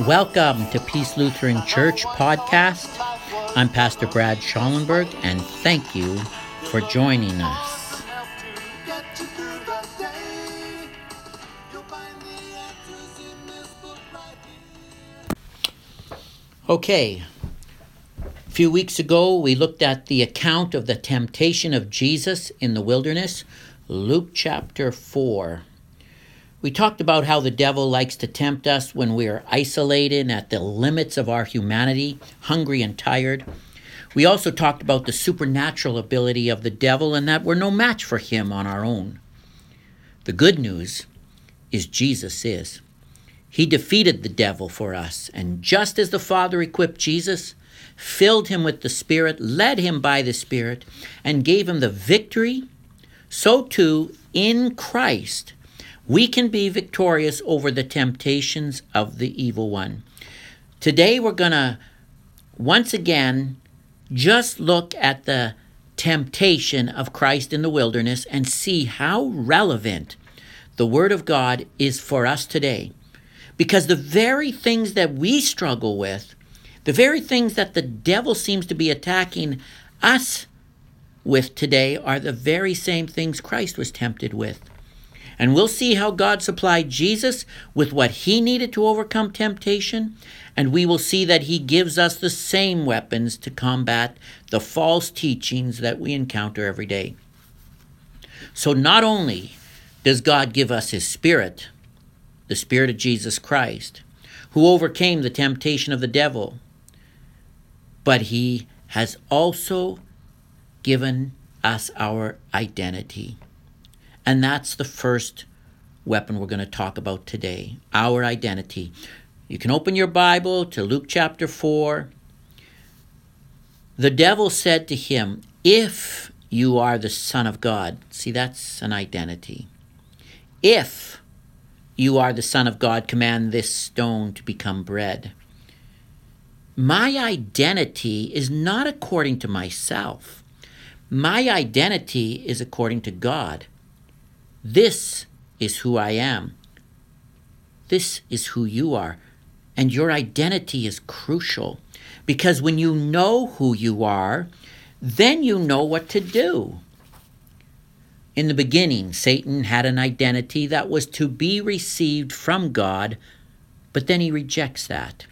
Welcome to Peace Lutheran Church podcast. I'm Pastor Brad Schallenberg, and thank you for joining us. Okay, a few weeks ago we looked at the account of the temptation of Jesus in the wilderness, Luke chapter 4. We talked about how the devil likes to tempt us when we are isolated at the limits of our humanity, hungry and tired. We also talked about the supernatural ability of the devil and that we're no match for him on our own. The good news is Jesus is. He defeated the devil for us, and just as the Father equipped Jesus, filled him with the Spirit, led him by the Spirit, and gave him the victory, so too in Christ we can be victorious over the temptations of the evil one. Today, we're going to once again just look at the temptation of Christ in the wilderness and see how relevant the Word of God is for us today. Because the very things that we struggle with, the very things that the devil seems to be attacking us with today, are the very same things Christ was tempted with. And we'll see how God supplied Jesus with what he needed to overcome temptation. And we will see that he gives us the same weapons to combat the false teachings that we encounter every day. So not only does God give us his Spirit, the Spirit of Jesus Christ, who overcame the temptation of the devil, but he has also given us our identity. And that's the first weapon we're going to talk about today our identity. You can open your Bible to Luke chapter 4. The devil said to him, If you are the Son of God, see, that's an identity. If you are the Son of God, command this stone to become bread. My identity is not according to myself. My identity is according to God. This is who I am. This is who you are. And your identity is crucial because when you know who you are, then you know what to do. In the beginning, Satan had an identity that was to be received from God, but then he rejects that.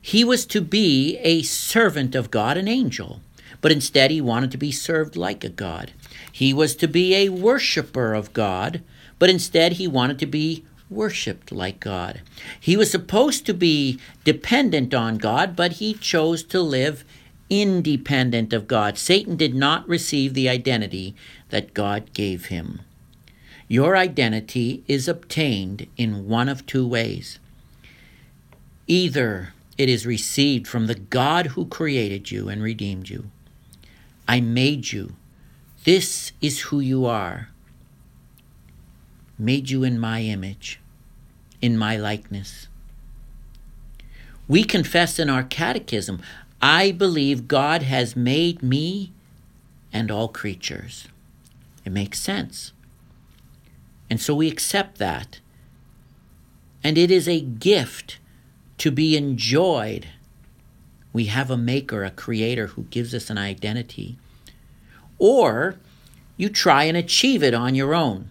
He was to be a servant of God, an angel, but instead he wanted to be served like a God. He was to be a worshiper of God, but instead he wanted to be worshiped like God. He was supposed to be dependent on God, but he chose to live independent of God. Satan did not receive the identity that God gave him. Your identity is obtained in one of two ways. Either it is received from the God who created you and redeemed you. I made you this is who you are. Made you in my image, in my likeness. We confess in our catechism I believe God has made me and all creatures. It makes sense. And so we accept that. And it is a gift to be enjoyed. We have a maker, a creator who gives us an identity or you try and achieve it on your own.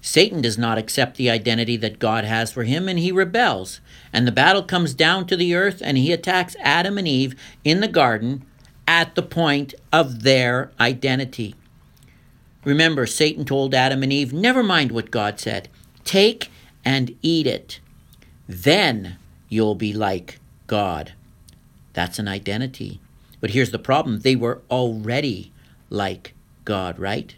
Satan does not accept the identity that God has for him and he rebels. And the battle comes down to the earth and he attacks Adam and Eve in the garden at the point of their identity. Remember, Satan told Adam and Eve, Never mind what God said, take and eat it. Then you'll be like God. That's an identity. But here's the problem they were already like God, right?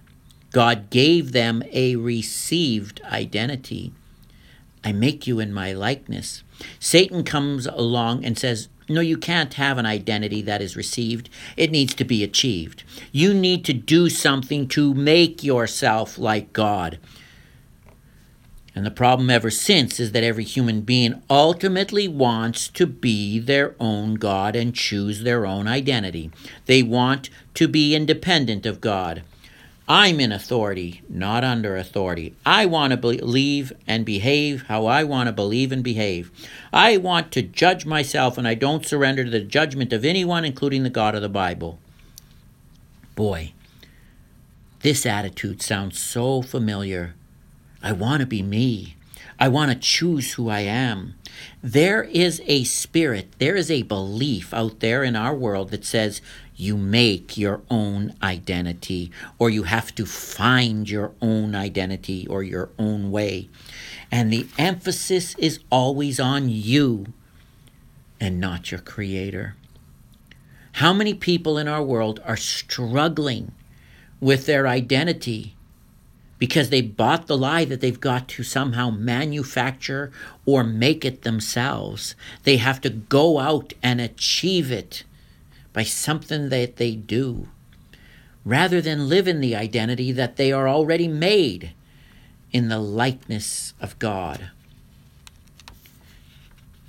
God gave them a received identity. I make you in my likeness. Satan comes along and says, No, you can't have an identity that is received. It needs to be achieved. You need to do something to make yourself like God. And the problem ever since is that every human being ultimately wants to be their own God and choose their own identity. They want to be independent of God. I'm in authority, not under authority. I want to believe and behave how I want to believe and behave. I want to judge myself, and I don't surrender to the judgment of anyone, including the God of the Bible. Boy, this attitude sounds so familiar. I want to be me. I want to choose who I am. There is a spirit, there is a belief out there in our world that says you make your own identity, or you have to find your own identity or your own way. And the emphasis is always on you and not your creator. How many people in our world are struggling with their identity because they bought the lie that they've got to somehow manufacture or make it themselves? They have to go out and achieve it by something that they do, rather than live in the identity that they are already made in the likeness of God.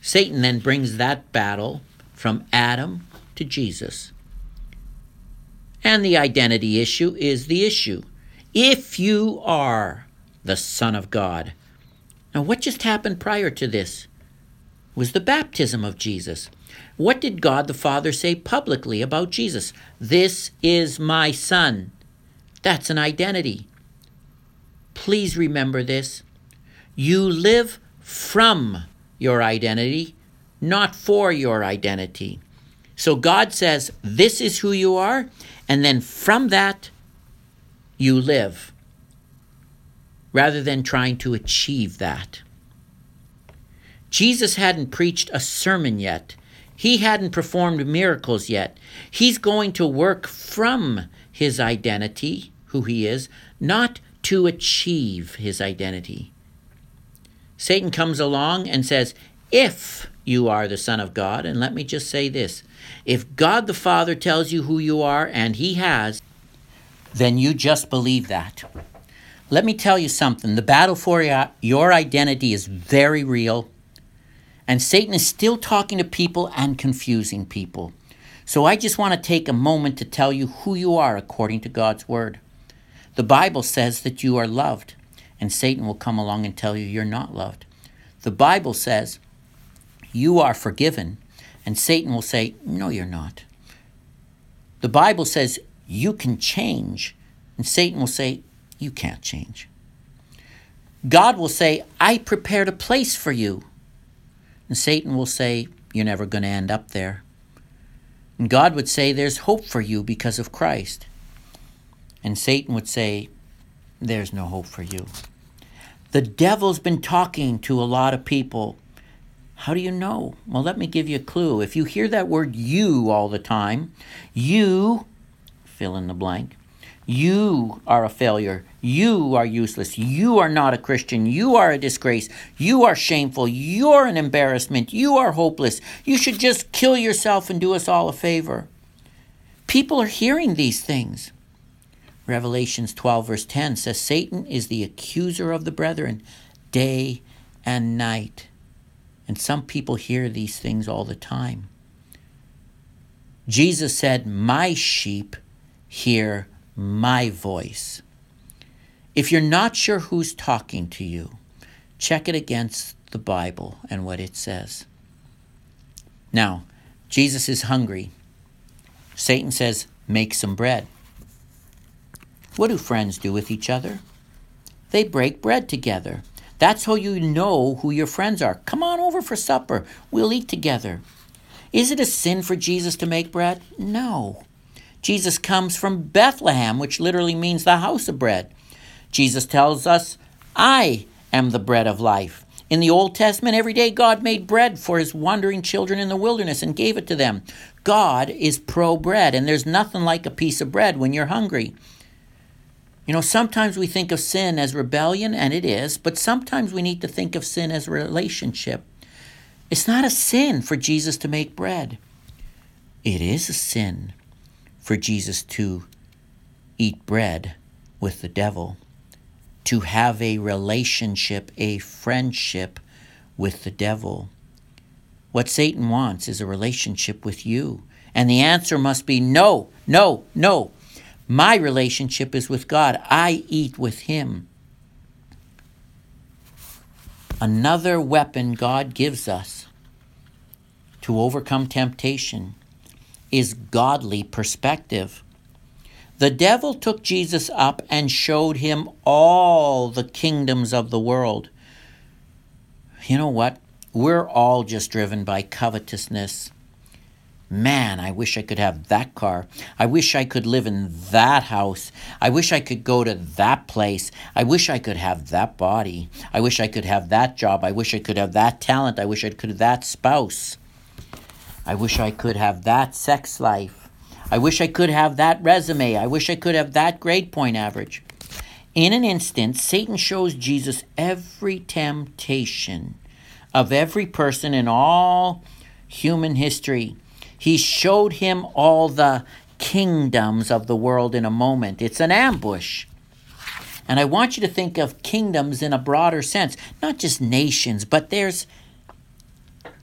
Satan then brings that battle from Adam to Jesus. And the identity issue is the issue. If you are the Son of God. Now, what just happened prior to this was the baptism of Jesus. What did God the Father say publicly about Jesus? This is my Son. That's an identity. Please remember this. You live from your identity, not for your identity. So God says, This is who you are, and then from that, you live, rather than trying to achieve that. Jesus hadn't preached a sermon yet. He hadn't performed miracles yet. He's going to work from his identity, who he is, not to achieve his identity. Satan comes along and says, If you are the Son of God, and let me just say this if God the Father tells you who you are, and he has, then you just believe that. Let me tell you something the battle for your identity is very real. And Satan is still talking to people and confusing people. So I just want to take a moment to tell you who you are according to God's word. The Bible says that you are loved, and Satan will come along and tell you you're not loved. The Bible says you are forgiven, and Satan will say, No, you're not. The Bible says you can change, and Satan will say, You can't change. God will say, I prepared a place for you. And Satan will say, You're never going to end up there. And God would say, There's hope for you because of Christ. And Satan would say, There's no hope for you. The devil's been talking to a lot of people. How do you know? Well, let me give you a clue. If you hear that word you all the time, you fill in the blank, you are a failure. You are useless. You are not a Christian. You are a disgrace. You are shameful. You're an embarrassment. You are hopeless. You should just kill yourself and do us all a favor. People are hearing these things. Revelations 12, verse 10 says Satan is the accuser of the brethren day and night. And some people hear these things all the time. Jesus said, My sheep hear my voice. If you're not sure who's talking to you, check it against the Bible and what it says. Now, Jesus is hungry. Satan says, Make some bread. What do friends do with each other? They break bread together. That's how you know who your friends are. Come on over for supper. We'll eat together. Is it a sin for Jesus to make bread? No. Jesus comes from Bethlehem, which literally means the house of bread. Jesus tells us, I am the bread of life. In the Old Testament, every day God made bread for his wandering children in the wilderness and gave it to them. God is pro bread, and there's nothing like a piece of bread when you're hungry. You know, sometimes we think of sin as rebellion, and it is, but sometimes we need to think of sin as relationship. It's not a sin for Jesus to make bread, it is a sin for Jesus to eat bread with the devil, to have a relationship, a friendship with the devil. What Satan wants is a relationship with you. And the answer must be no, no, no. My relationship is with God. I eat with Him. Another weapon God gives us to overcome temptation is godly perspective. The devil took Jesus up and showed him all the kingdoms of the world. You know what? We're all just driven by covetousness. Man, I wish I could have that car. I wish I could live in that house. I wish I could go to that place. I wish I could have that body. I wish I could have that job. I wish I could have that talent. I wish I could have that spouse. I wish I could have that sex life. I wish I could have that resume. I wish I could have that grade point average. In an instant, Satan shows Jesus every temptation of every person in all human history he showed him all the kingdoms of the world in a moment. It's an ambush. And I want you to think of kingdoms in a broader sense, not just nations, but there's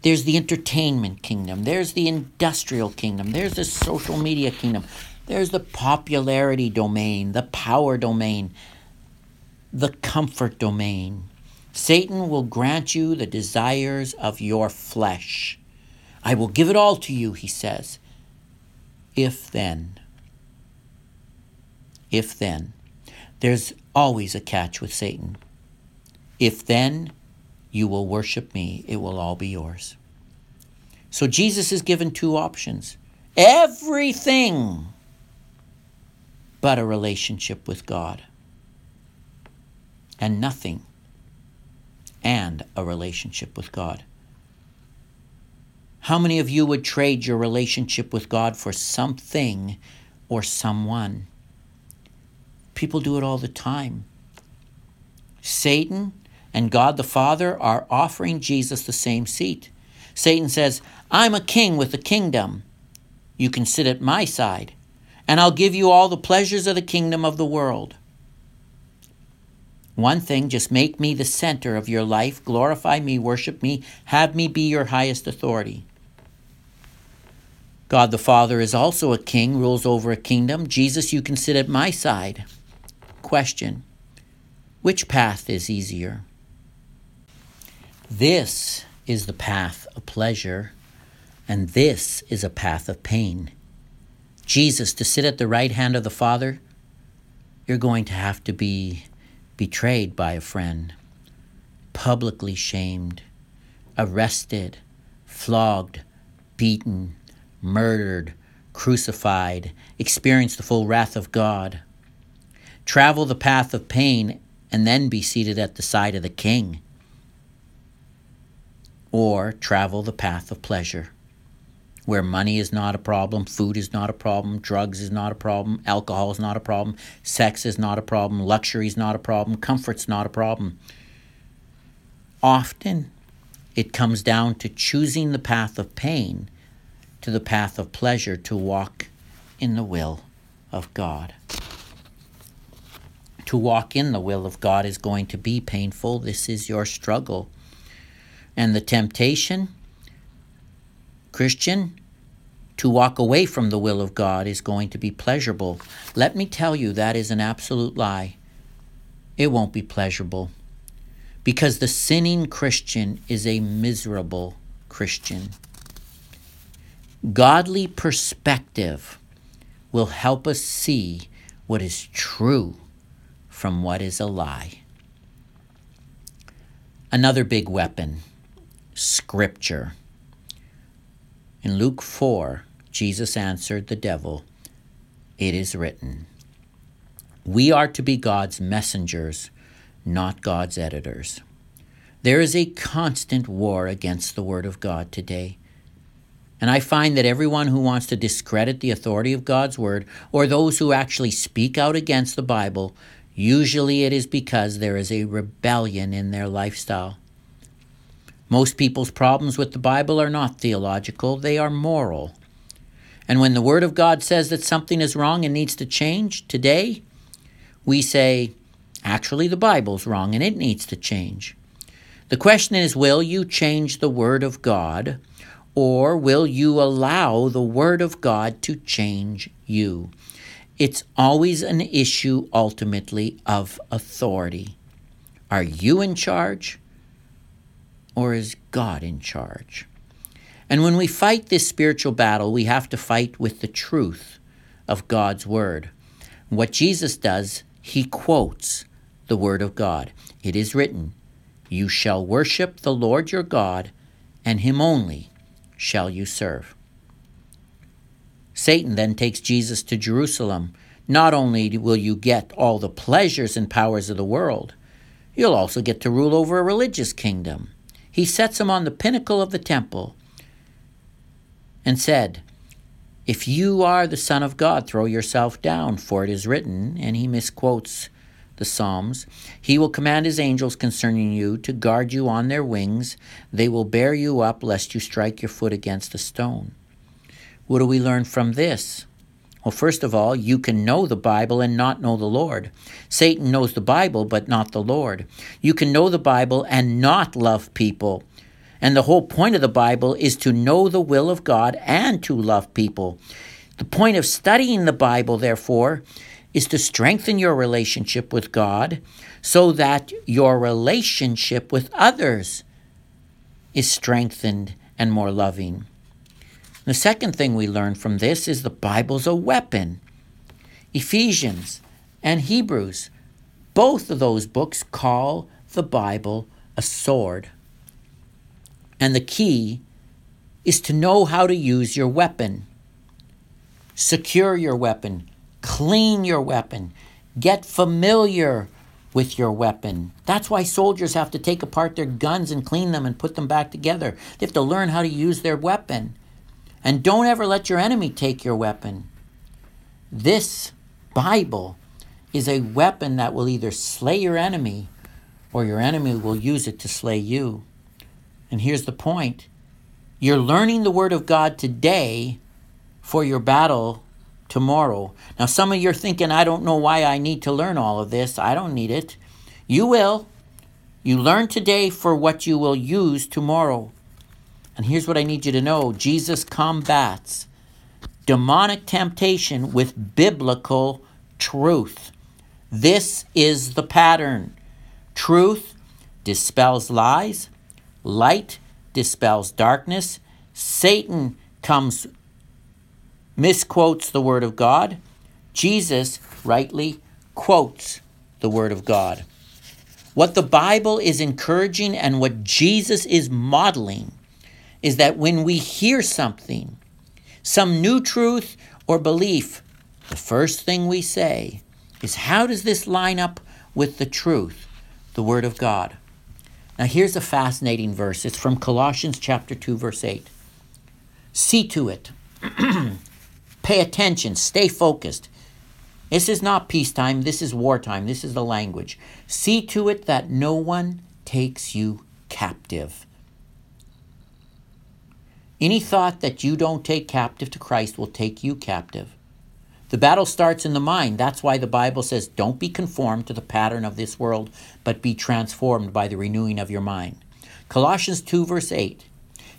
there's the entertainment kingdom, there's the industrial kingdom, there's the social media kingdom, there's the popularity domain, the power domain, the comfort domain. Satan will grant you the desires of your flesh. I will give it all to you, he says. If then. If then. There's always a catch with Satan. If then you will worship me, it will all be yours. So Jesus is given two options everything but a relationship with God, and nothing and a relationship with God. How many of you would trade your relationship with God for something or someone? People do it all the time. Satan and God the Father are offering Jesus the same seat. Satan says, I'm a king with a kingdom. You can sit at my side, and I'll give you all the pleasures of the kingdom of the world. One thing, just make me the center of your life, glorify me, worship me, have me be your highest authority. God the Father is also a king, rules over a kingdom. Jesus, you can sit at my side. Question Which path is easier? This is the path of pleasure, and this is a path of pain. Jesus, to sit at the right hand of the Father, you're going to have to be betrayed by a friend, publicly shamed, arrested, flogged, beaten, murdered, crucified, experience the full wrath of God, travel the path of pain, and then be seated at the side of the king, or travel the path of pleasure. Where money is not a problem, food is not a problem, drugs is not a problem, alcohol is not a problem, sex is not a problem, luxury is not a problem, comfort's not a problem. Often it comes down to choosing the path of pain to the path of pleasure to walk in the will of God. To walk in the will of God is going to be painful. This is your struggle. And the temptation, Christian, to walk away from the will of God is going to be pleasurable. Let me tell you, that is an absolute lie. It won't be pleasurable. Because the sinning Christian is a miserable Christian. Godly perspective will help us see what is true from what is a lie. Another big weapon, Scripture. In Luke 4, Jesus answered the devil, It is written. We are to be God's messengers, not God's editors. There is a constant war against the Word of God today. And I find that everyone who wants to discredit the authority of God's word, or those who actually speak out against the Bible, usually it is because there is a rebellion in their lifestyle. Most people's problems with the Bible are not theological, they are moral. And when the Word of God says that something is wrong and needs to change today, we say, actually, the Bible's wrong and it needs to change. The question is, will you change the Word of God or will you allow the Word of God to change you? it's always an issue ultimately of authority. Are you in charge or is God in charge? And when we fight this spiritual battle, we have to fight with the truth of God's word. What Jesus does, he quotes the word of God. It is written, You shall worship the Lord your God, and him only shall you serve. Satan then takes Jesus to Jerusalem. Not only will you get all the pleasures and powers of the world, you'll also get to rule over a religious kingdom. He sets him on the pinnacle of the temple and said, If you are the Son of God, throw yourself down, for it is written, and he misquotes the Psalms. He will command his angels concerning you to guard you on their wings. They will bear you up, lest you strike your foot against a stone. What do we learn from this? Well, first of all, you can know the Bible and not know the Lord. Satan knows the Bible, but not the Lord. You can know the Bible and not love people. And the whole point of the Bible is to know the will of God and to love people. The point of studying the Bible, therefore, is to strengthen your relationship with God so that your relationship with others is strengthened and more loving. The second thing we learn from this is the Bible's a weapon. Ephesians and Hebrews, both of those books call the Bible a sword. And the key is to know how to use your weapon. Secure your weapon, clean your weapon, get familiar with your weapon. That's why soldiers have to take apart their guns and clean them and put them back together. They have to learn how to use their weapon. And don't ever let your enemy take your weapon. This Bible is a weapon that will either slay your enemy or your enemy will use it to slay you. And here's the point you're learning the Word of God today for your battle tomorrow. Now, some of you are thinking, I don't know why I need to learn all of this. I don't need it. You will. You learn today for what you will use tomorrow. And here's what I need you to know Jesus combats demonic temptation with biblical truth. This is the pattern. Truth dispels lies, light dispels darkness. Satan comes, misquotes the Word of God. Jesus rightly quotes the Word of God. What the Bible is encouraging and what Jesus is modeling is that when we hear something, some new truth or belief, the first thing we say is, How does this line up with the truth, the Word of God? Now, here's a fascinating verse. It's from Colossians chapter 2, verse 8. See to it. Pay attention. Stay focused. This is not peacetime. This is wartime. This is the language. See to it that no one takes you captive any thought that you don't take captive to Christ will take you captive. The battle starts in the mind. That's why the Bible says, Don't be conformed to the pattern of this world, but be transformed by the renewing of your mind. Colossians 2, verse 8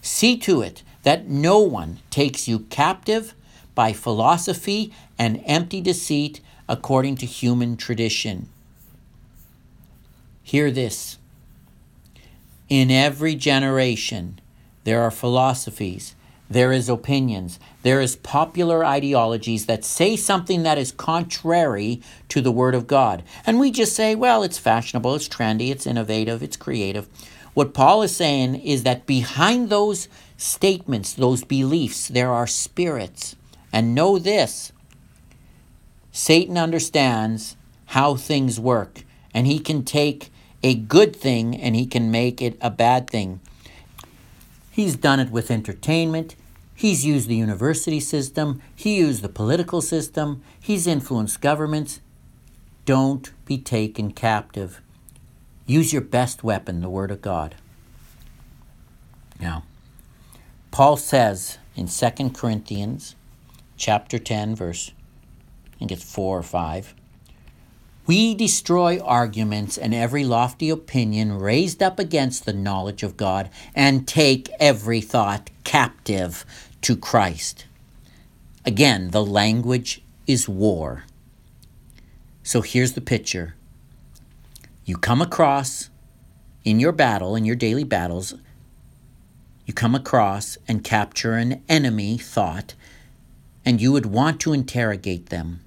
See to it that no one takes you captive by philosophy and empty deceit according to human tradition. Hear this. In every generation, there are philosophies, there is opinions, there is popular ideologies that say something that is contrary to the Word of God. And we just say, well, it's fashionable, it's trendy, it's innovative, it's creative. What Paul is saying is that behind those statements, those beliefs, there are spirits. And know this Satan understands how things work, and he can take a good thing and he can make it a bad thing. He's done it with entertainment. He's used the university system. He used the political system. He's influenced governments. Don't be taken captive. Use your best weapon, the Word of God. Now, Paul says in 2 Corinthians chapter 10, verse, I think it's 4 or 5, we destroy arguments and every lofty opinion raised up against the knowledge of God and take every thought captive to Christ. Again, the language is war. So here's the picture you come across in your battle, in your daily battles, you come across and capture an enemy thought, and you would want to interrogate them.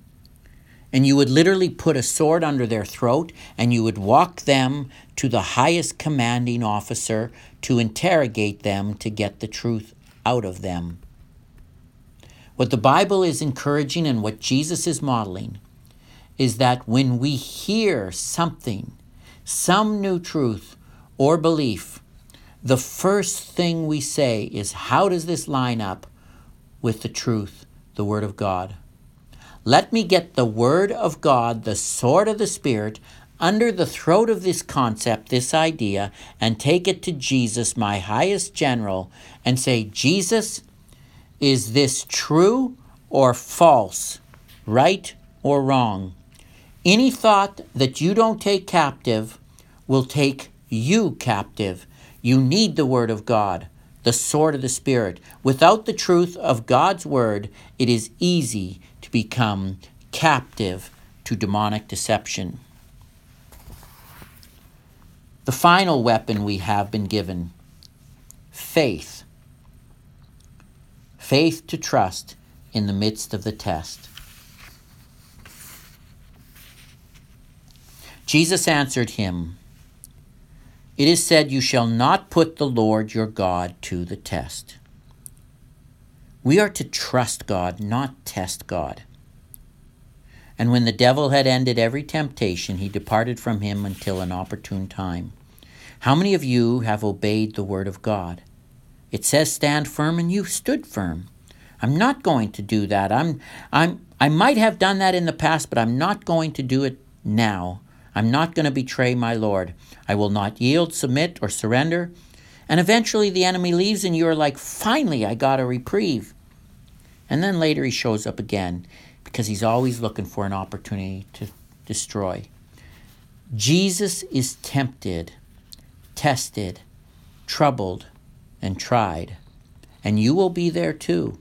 And you would literally put a sword under their throat and you would walk them to the highest commanding officer to interrogate them to get the truth out of them. What the Bible is encouraging and what Jesus is modeling is that when we hear something, some new truth or belief, the first thing we say is, How does this line up with the truth, the Word of God? Let me get the Word of God, the sword of the Spirit, under the throat of this concept, this idea, and take it to Jesus, my highest general, and say, Jesus, is this true or false, right or wrong? Any thought that you don't take captive will take you captive. You need the Word of God, the sword of the Spirit. Without the truth of God's Word, it is easy become captive to demonic deception. The final weapon we have been given faith faith to trust in the midst of the test. Jesus answered him, It is said, You shall not put the Lord your God to the test. We are to trust God, not test God. And when the devil had ended every temptation, he departed from him until an opportune time. How many of you have obeyed the word of God? It says stand firm and you stood firm. I'm not going to do that. I'm I'm I might have done that in the past, but I'm not going to do it now. I'm not going to betray my Lord. I will not yield, submit, or surrender. And eventually the enemy leaves, and you're like, finally, I got a reprieve. And then later he shows up again because he's always looking for an opportunity to destroy. Jesus is tempted, tested, troubled, and tried. And you will be there too.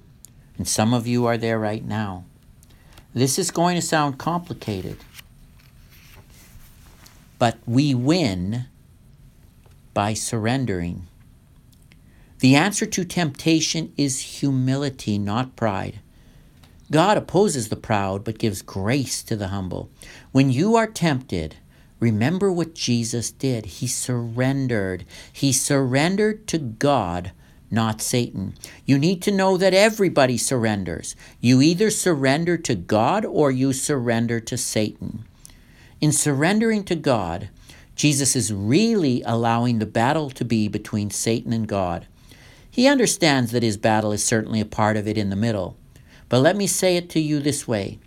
And some of you are there right now. This is going to sound complicated. But we win by surrendering. The answer to temptation is humility, not pride. God opposes the proud, but gives grace to the humble. When you are tempted, Remember what Jesus did. He surrendered. He surrendered to God, not Satan. You need to know that everybody surrenders. You either surrender to God or you surrender to Satan. In surrendering to God, Jesus is really allowing the battle to be between Satan and God. He understands that his battle is certainly a part of it in the middle. But let me say it to you this way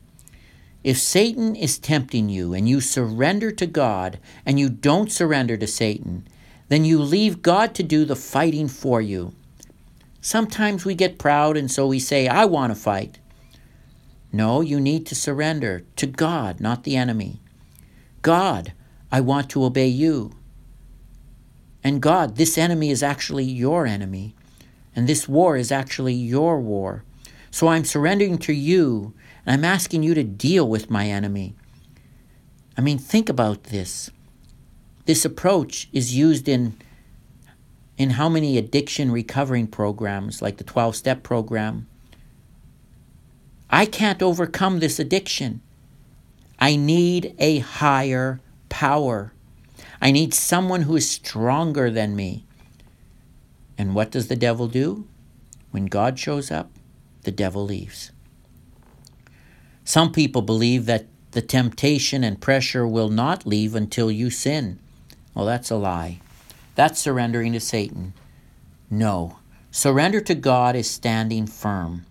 if Satan is tempting you and you surrender to God and you don't surrender to Satan, then you leave God to do the fighting for you. Sometimes we get proud and so we say, I want to fight. No, you need to surrender to God, not the enemy. God, I want to obey you. And God, this enemy is actually your enemy. And this war is actually your war. So I'm surrendering to you and I'm asking you to deal with my enemy. I mean, think about this. This approach is used in in how many addiction recovering programs like the 12 step program. I can't overcome this addiction. I need a higher power. I need someone who is stronger than me. And what does the devil do? When God shows up, the devil leaves. Some people believe that the temptation and pressure will not leave until you sin. Well, that's a lie. That's surrendering to Satan. No. Surrender to God is standing firm.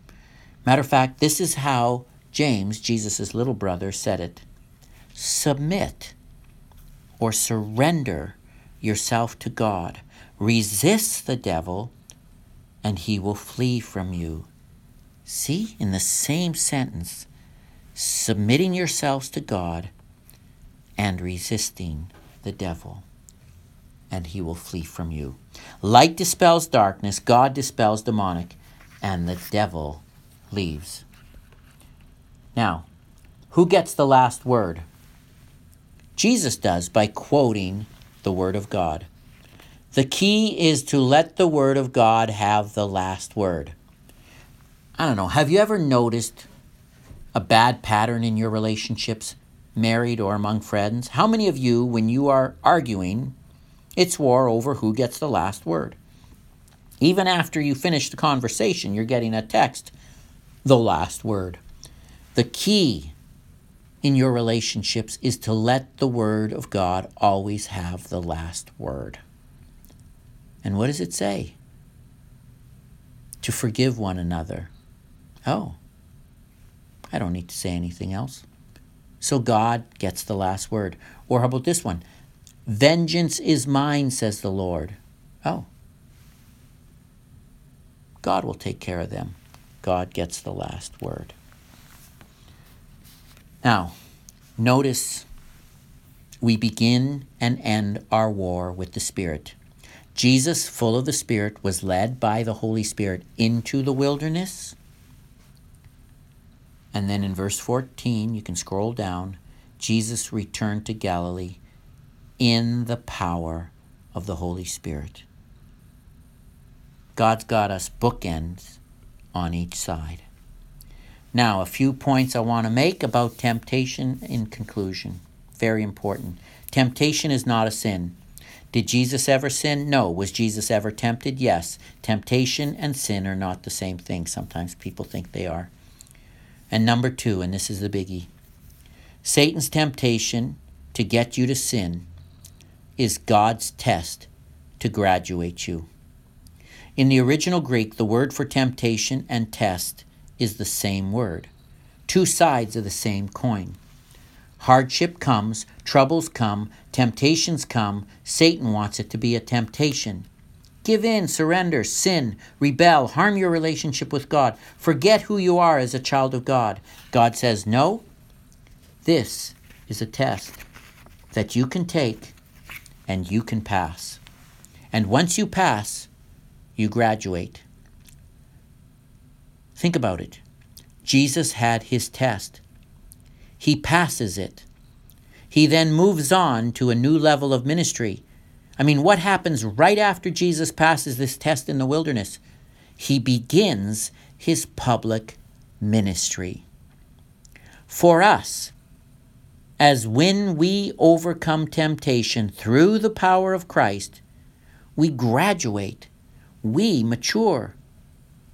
Matter of fact, this is how James, Jesus' little brother, said it Submit or surrender yourself to God. Resist the devil, and he will flee from you. See, in the same sentence, submitting yourselves to God and resisting the devil, and he will flee from you. Light dispels darkness, God dispels demonic, and the devil leaves. Now, who gets the last word? Jesus does by quoting the Word of God. The key is to let the Word of God have the last word. I don't know, have you ever noticed a bad pattern in your relationships, married or among friends? How many of you, when you are arguing, it's war over who gets the last word? Even after you finish the conversation, you're getting a text, the last word. The key in your relationships is to let the Word of God always have the last word. And what does it say? To forgive one another. Oh, I don't need to say anything else. So God gets the last word. Or how about this one? Vengeance is mine, says the Lord. Oh, God will take care of them. God gets the last word. Now, notice we begin and end our war with the Spirit. Jesus, full of the Spirit, was led by the Holy Spirit into the wilderness. And then in verse 14, you can scroll down, Jesus returned to Galilee in the power of the Holy Spirit. God's got us bookends on each side. Now, a few points I want to make about temptation in conclusion. Very important. Temptation is not a sin. Did Jesus ever sin? No. Was Jesus ever tempted? Yes. Temptation and sin are not the same thing. Sometimes people think they are. And number two, and this is the biggie Satan's temptation to get you to sin is God's test to graduate you. In the original Greek, the word for temptation and test is the same word, two sides of the same coin. Hardship comes, troubles come, temptations come. Satan wants it to be a temptation. Give in, surrender, sin, rebel, harm your relationship with God, forget who you are as a child of God. God says, No, this is a test that you can take and you can pass. And once you pass, you graduate. Think about it. Jesus had his test. He passes it. He then moves on to a new level of ministry. I mean, what happens right after Jesus passes this test in the wilderness? He begins his public ministry. For us, as when we overcome temptation through the power of Christ, we graduate we mature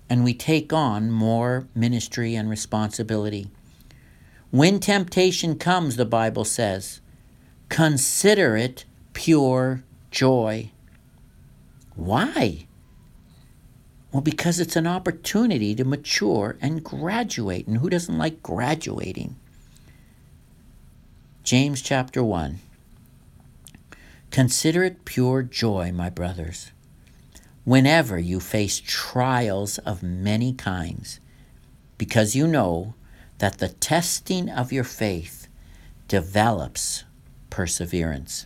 and we take on more ministry and responsibility. When temptation comes, the Bible says, consider it pure joy. Why? Well, because it's an opportunity to mature and graduate. And who doesn't like graduating? James chapter 1. Consider it pure joy, my brothers whenever you face trials of many kinds, because you know that the testing of your faith develops perseverance.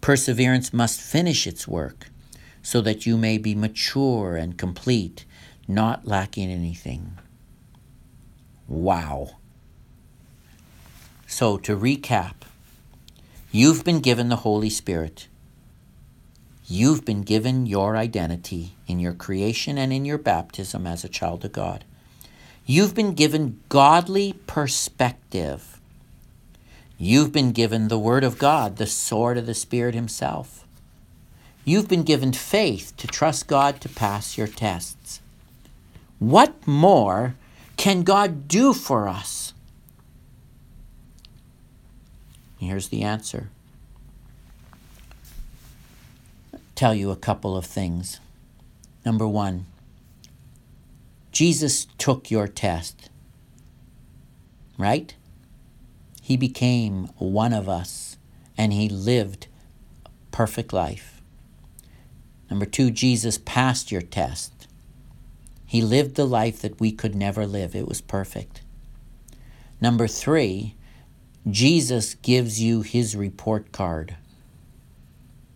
Perseverance must finish its work so that you may be mature and complete, not lacking anything. Wow. So, to recap, you've been given the Holy Spirit You've been given your identity in your creation and in your baptism as a child of God. You've been given godly perspective. You've been given the Word of God, the sword of the Spirit Himself. You've been given faith to trust God to pass your tests. What more can God do for us? Here's the answer tell you a couple of things. Number one, Jesus took your test, right? He became one of us and he lived perfect life. Number two, Jesus passed your test. He lived the life that we could never live. It was perfect. Number three, Jesus gives you his report card.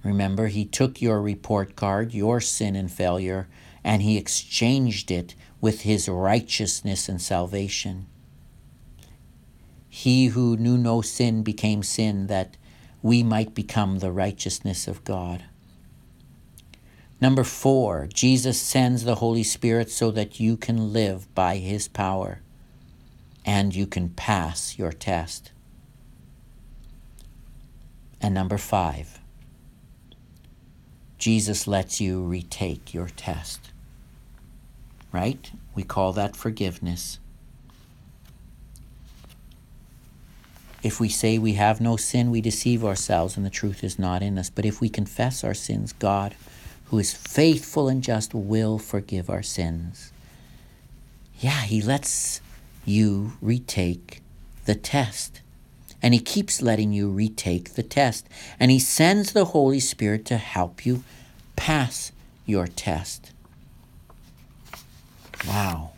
Remember, he took your report card, your sin and failure, and he exchanged it with his righteousness and salvation. He who knew no sin became sin, that we might become the righteousness of God. Number four, Jesus sends the Holy Spirit so that you can live by his power and you can pass your test. And number five, Jesus lets you retake your test. Right? We call that forgiveness. If we say we have no sin, we deceive ourselves and the truth is not in us. But if we confess our sins, God, who is faithful and just, will forgive our sins. Yeah, He lets you retake the test. And He keeps letting you retake the test. And He sends the Holy Spirit to help you pass your test. Wow,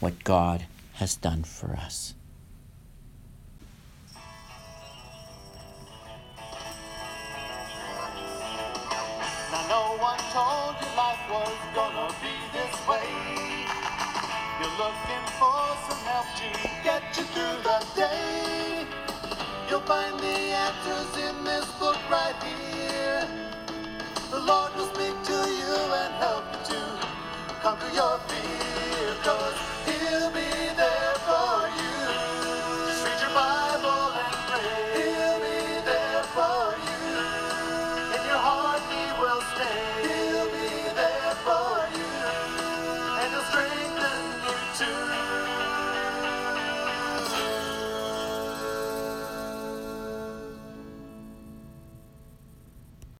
what God has done for us. no one told you life was gonna be this way. You're looking for some help to get you through the day. You'll find the answers in this book right here. The Lord will speak to you and help you to conquer your fear, cause He'll be